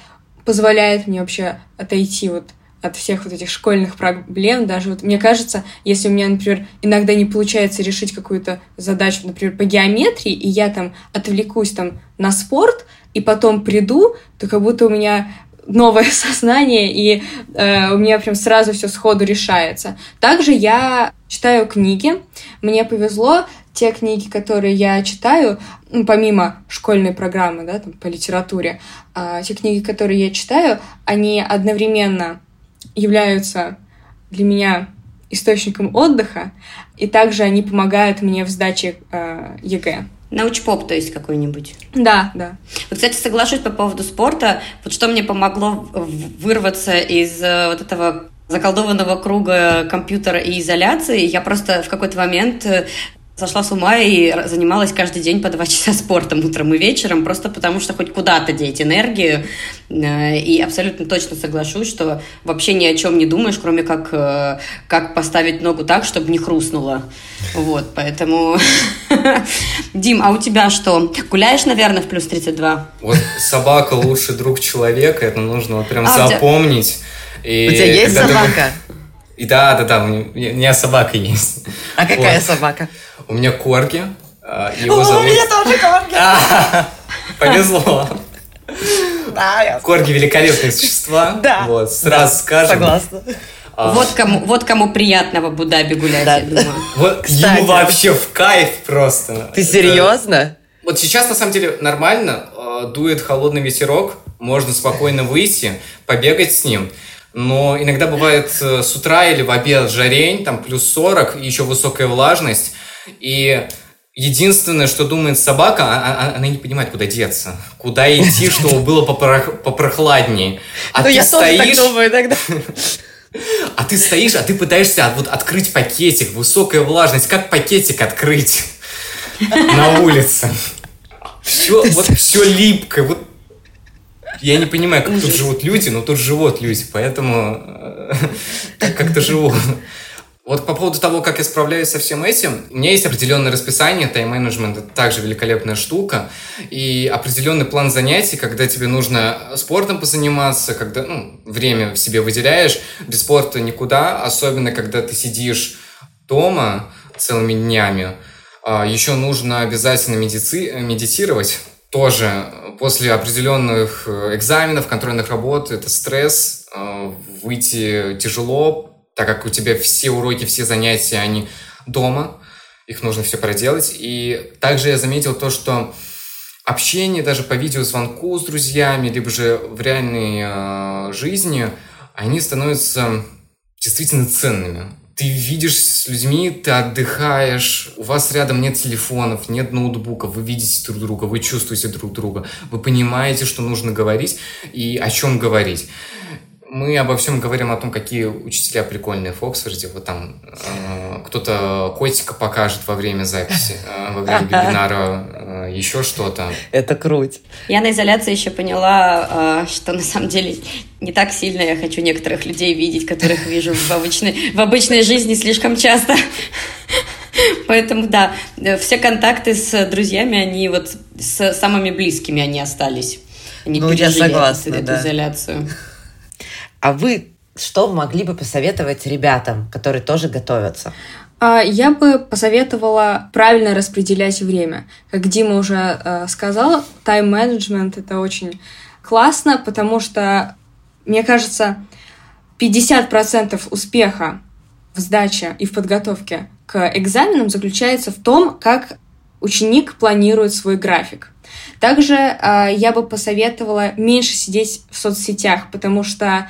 позволяет мне вообще отойти вот от всех вот этих школьных проблем. Даже вот мне кажется, если у меня, например, иногда не получается решить какую-то задачу, например, по геометрии, и я там отвлекусь там на спорт, и потом приду, то как будто у меня новое сознание, и э, у меня прям сразу все сходу решается. Также я читаю книги. Мне повезло, те книги, которые я читаю, ну, помимо школьной программы, да, там, по литературе, э, те книги, которые я читаю, они одновременно являются для меня источником отдыха, и также они помогают мне в сдаче э, ЕГЭ. Научпоп, то есть какой-нибудь. Да, да. Вот, кстати, соглашусь по поводу спорта. Вот что мне помогло вырваться из э, вот этого заколдованного круга компьютера и изоляции. Я просто в какой-то момент э, сошла с ума и занималась каждый день по два часа спортом утром и вечером, просто потому что хоть куда-то деть энергию. Э, и абсолютно точно соглашусь, что вообще ни о чем не думаешь, кроме как, э, как поставить ногу так, чтобы не хрустнуло. Вот, поэтому... Дим, а у тебя что? Гуляешь, наверное, в плюс 32? Вот собака лучший друг человека, это нужно вот прям а, запомнить. И у тебя есть собака? И да, да, да, у меня собака есть. А какая вот. собака? У меня корги. А, его О, зовут... У меня тоже корги. А, повезло. Да, я Корги великолепные существа. Да. Вот, сразу скажем. Согласна. А. Вот, кому, вот кому приятно в Абу-Даби гулять, да. я думаю. Вот ему вообще в кайф просто. Ты серьезно? Вот сейчас, на самом деле, нормально. Дует холодный ветерок, можно спокойно выйти, побегать с ним. Но иногда бывает э, с утра или в обед жарень, там плюс 40, и еще высокая влажность. И единственное, что думает собака, а, а, а, она не понимает, куда деться, куда идти, чтобы было попрохладнее. А ну, ты стоишь... А ты стоишь, а ты пытаешься вот открыть пакетик, высокая влажность. Как пакетик открыть на улице? Все, вот все липкое. Вот я не понимаю, как тут живут люди, но тут живут люди, поэтому э, как-то живу. Вот по поводу того, как я справляюсь со всем этим, у меня есть определенное расписание, тайм-менеджмент — это также великолепная штука, и определенный план занятий, когда тебе нужно спортом позаниматься, когда ну, время себе выделяешь, без спорта никуда, особенно когда ты сидишь дома целыми днями. А, Еще нужно обязательно медици... медитировать, тоже после определенных э, экзаменов, контрольных работ, это стресс, э, выйти тяжело, так как у тебя все уроки, все занятия, они дома, их нужно все проделать. И также я заметил то, что общение даже по видеозвонку с друзьями, либо же в реальной э, жизни, они становятся действительно ценными. Ты видишь с людьми, ты отдыхаешь, у вас рядом нет телефонов, нет ноутбуков, вы видите друг друга, вы чувствуете друг друга, вы понимаете, что нужно говорить и о чем говорить мы обо всем говорим о том, какие учителя прикольные в Оксфорде. Вот там э, кто-то котика покажет во время записи, э, во время вебинара, э, еще что-то. Это круть. Я на изоляции еще поняла, э, что на самом деле не так сильно я хочу некоторых людей видеть, которых вижу в обычной, в обычной жизни слишком часто. Поэтому, да, все контакты с друзьями, они вот с самыми близкими они остались. Они ну, я согласна, эту, да. эту изоляцию. А вы что могли бы посоветовать ребятам, которые тоже готовятся? А, я бы посоветовала правильно распределять время. Как Дима уже э, сказал, тайм-менеджмент это очень классно, потому что, мне кажется, 50% успеха в сдаче и в подготовке к экзаменам заключается в том, как ученик планирует свой график. Также э, я бы посоветовала меньше сидеть в соцсетях, потому что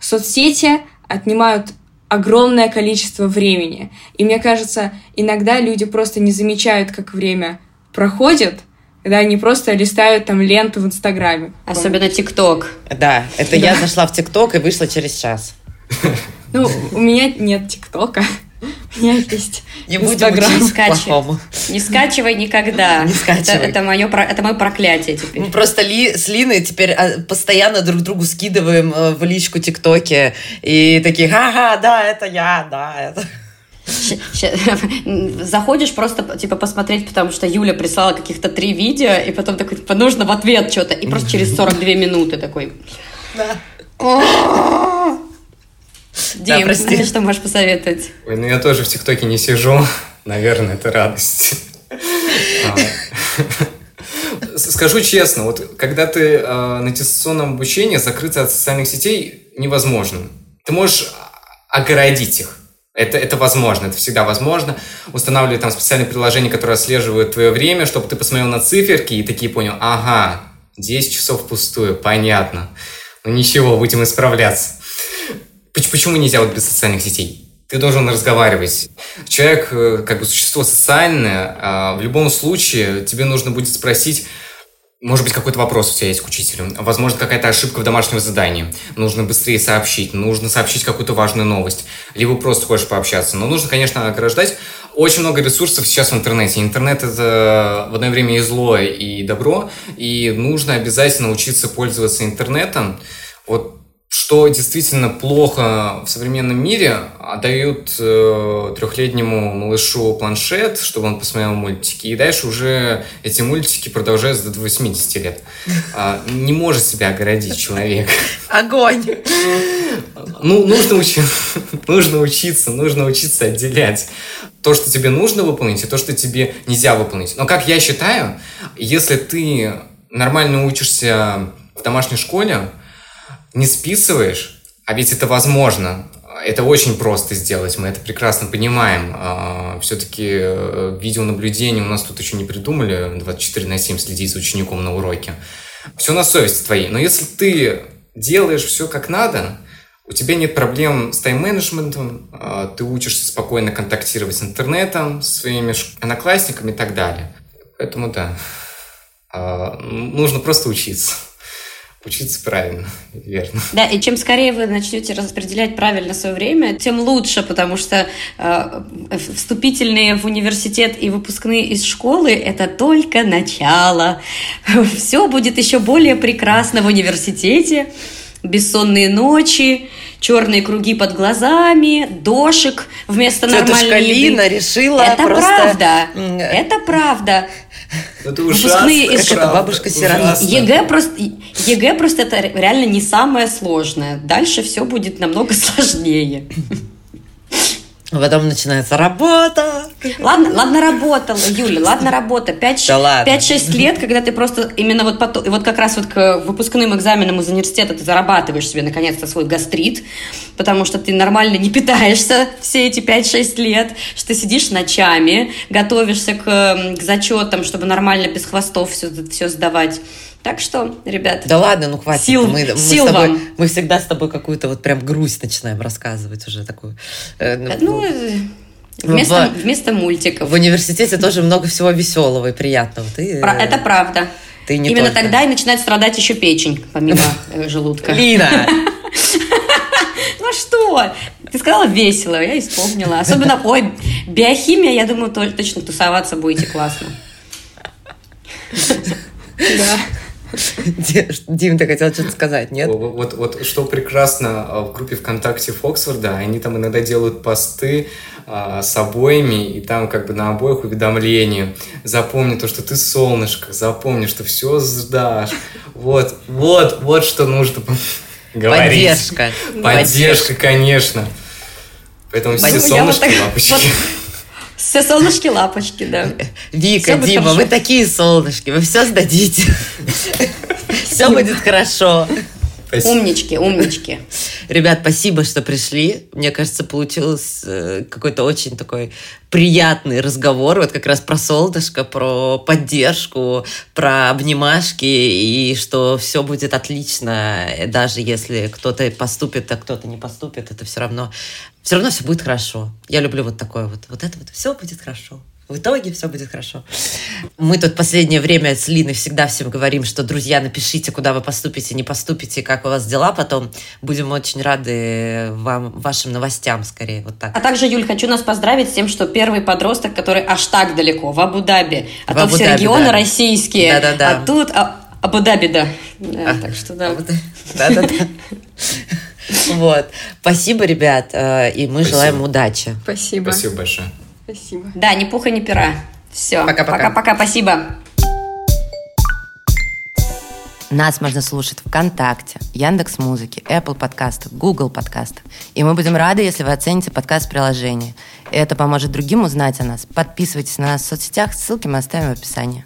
соцсети отнимают огромное количество времени. И мне кажется, иногда люди просто не замечают, как время проходит, когда они просто листают там ленту в Инстаграме. Особенно ТикТок. Да, это да. я зашла в ТикТок и вышла через час. Ну, у меня нет ТикТока. У меня есть Не будем не скачивай. Не скачивай никогда. Не скачивай. Это, это, мое, это мое проклятие теперь. Мы просто ли, с Линой теперь а, постоянно друг другу скидываем э, в личку ТикТоке и такие, ага, да, это я, да, это... Заходишь просто, типа, посмотреть, потому что Юля прислала каких-то три видео, и потом такой, типа, нужно в ответ что-то, и просто через 42 минуты такой... Да. Дим, да, прости. что можешь посоветовать? Ой, ну я тоже в ТикТоке не сижу. Наверное, это радость. А. Скажу честно, вот когда ты э, на дистанционном обучении закрыться от социальных сетей невозможно. Ты можешь огородить их. Это, это возможно, это всегда возможно. Устанавливать там специальные приложения, которые отслеживают твое время, чтобы ты посмотрел на циферки и такие понял, ага, 10 часов пустую, понятно. Ну ничего, будем исправляться. Почему нельзя вот без социальных сетей? Ты должен разговаривать. Человек, э, как бы существо социальное, а в любом случае тебе нужно будет спросить, может быть, какой-то вопрос у тебя есть к учителю. Возможно, какая-то ошибка в домашнем задании. Нужно быстрее сообщить. Нужно сообщить какую-то важную новость. Либо просто хочешь пообщаться. Но нужно, конечно, ограждать. Очень много ресурсов сейчас в интернете. Интернет — это в одно время и зло, и добро. И нужно обязательно учиться пользоваться интернетом. Вот что действительно плохо в современном мире, отдают э, трехлетнему малышу планшет, чтобы он посмотрел мультики, и дальше уже эти мультики продолжаются до 80 лет. А, не может себя огородить человек. Огонь! Ну, нужно, учи... нужно учиться, нужно учиться отделять то, что тебе нужно выполнить, и то, что тебе нельзя выполнить. Но, как я считаю, если ты нормально учишься в домашней школе, не списываешь, а ведь это возможно. Это очень просто сделать, мы это прекрасно понимаем. А, Все-таки э, видеонаблюдение у нас тут еще не придумали, 24 на 7 следить за учеником на уроке. Все на совести твоей. Но если ты делаешь все как надо, у тебя нет проблем с тайм-менеджментом, а, ты учишься спокойно контактировать с интернетом, с своими одноклассниками и так далее. Поэтому да, а, нужно просто учиться. Учиться правильно, верно. Да, и чем скорее вы начнете распределять правильно свое время, тем лучше, потому что э, вступительные в университет и выпускные из школы – это только начало. Все будет еще более прекрасно в университете. Бессонные ночи, черные круги под глазами, дошик вместо Тетушка нормальной Лина еды. решила Это просто... правда, это правда. Это ужасно. Как это бабушка сирана. ЕГЭ просто, ЕГЭ просто это реально не самое сложное. Дальше все будет намного сложнее. Потом начинается работа. Ладно, ладно, работала, Юля, ладно, работа. 5-6 да лет, когда ты просто именно вот потом, вот как раз вот к выпускным экзаменам из университета ты зарабатываешь себе наконец-то свой гастрит, потому что ты нормально не питаешься все эти 5-6 лет, что ты сидишь ночами, готовишься к, к зачетам, чтобы нормально без хвостов все, все сдавать. Так что, ребят. Да ладно, ну хватит. Сил, мы, мы сил тобой, вам. Мы всегда с тобой какую-то вот прям грусть начинаем рассказывать уже такую. Э, ну, ну э, вместо, в, вместо мультиков. В университете тоже много всего веселого и приятного. Ты, Про, это правда. Ты не Именно только... тогда и начинает страдать еще печень, помимо э, желудка. Лина! Ну что? Ты сказала весело, я исполнила. Особенно, ой, биохимия, я думаю, точно тусоваться будете классно. Да. Дим, ты хотел что-то сказать, нет? Вот, вот, что прекрасно а, в группе ВКонтакте Фоксфорда, они там иногда делают посты а, с обоями, и там как бы на обоих уведомления. Запомни то, что ты солнышко, запомни, что все сдашь. Вот, вот, вот что нужно говорить. Поддержка. Поддержка, конечно. Поэтому все солнышки, лапочки. Все солнышки-лапочки, да. Вика, Дима, вы такие солнышки, вы все сдадите. Все будет хорошо. Спасибо. Умнички, умнички. Ребят, спасибо, что пришли. Мне кажется, получился э, какой-то очень такой приятный разговор. Вот как раз про солнышко, про поддержку, про обнимашки, и что все будет отлично, даже если кто-то поступит, а кто-то не поступит, это все равно, все равно все будет хорошо. Я люблю вот такое вот, вот это вот, все будет хорошо. В итоге все будет хорошо. Мы тут последнее время с Линой всегда всем говорим, что, друзья, напишите, куда вы поступите, не поступите, как у вас дела потом. Будем очень рады вам, вашим новостям скорее. Вот так. А также, Юль, хочу нас поздравить с тем, что первый подросток, который аж так далеко, в Абу-Даби. А в то все регионы да. российские. Да-да-да. А тут а, Абу-Даби, да. да а, так что да. Да-да-да. Вот. Спасибо, ребят, э, и мы желаем удачи. Спасибо. Спасибо большое. Спасибо. Да, ни пуха, ни пера. Все. Пока-пока. Пока-пока, спасибо. Нас можно слушать ВКонтакте, Яндекс Музыки, Apple подкастах, Google подкастах. И мы будем рады, если вы оцените подкаст в приложении. Это поможет другим узнать о нас. Подписывайтесь на нас в соцсетях, ссылки мы оставим в описании.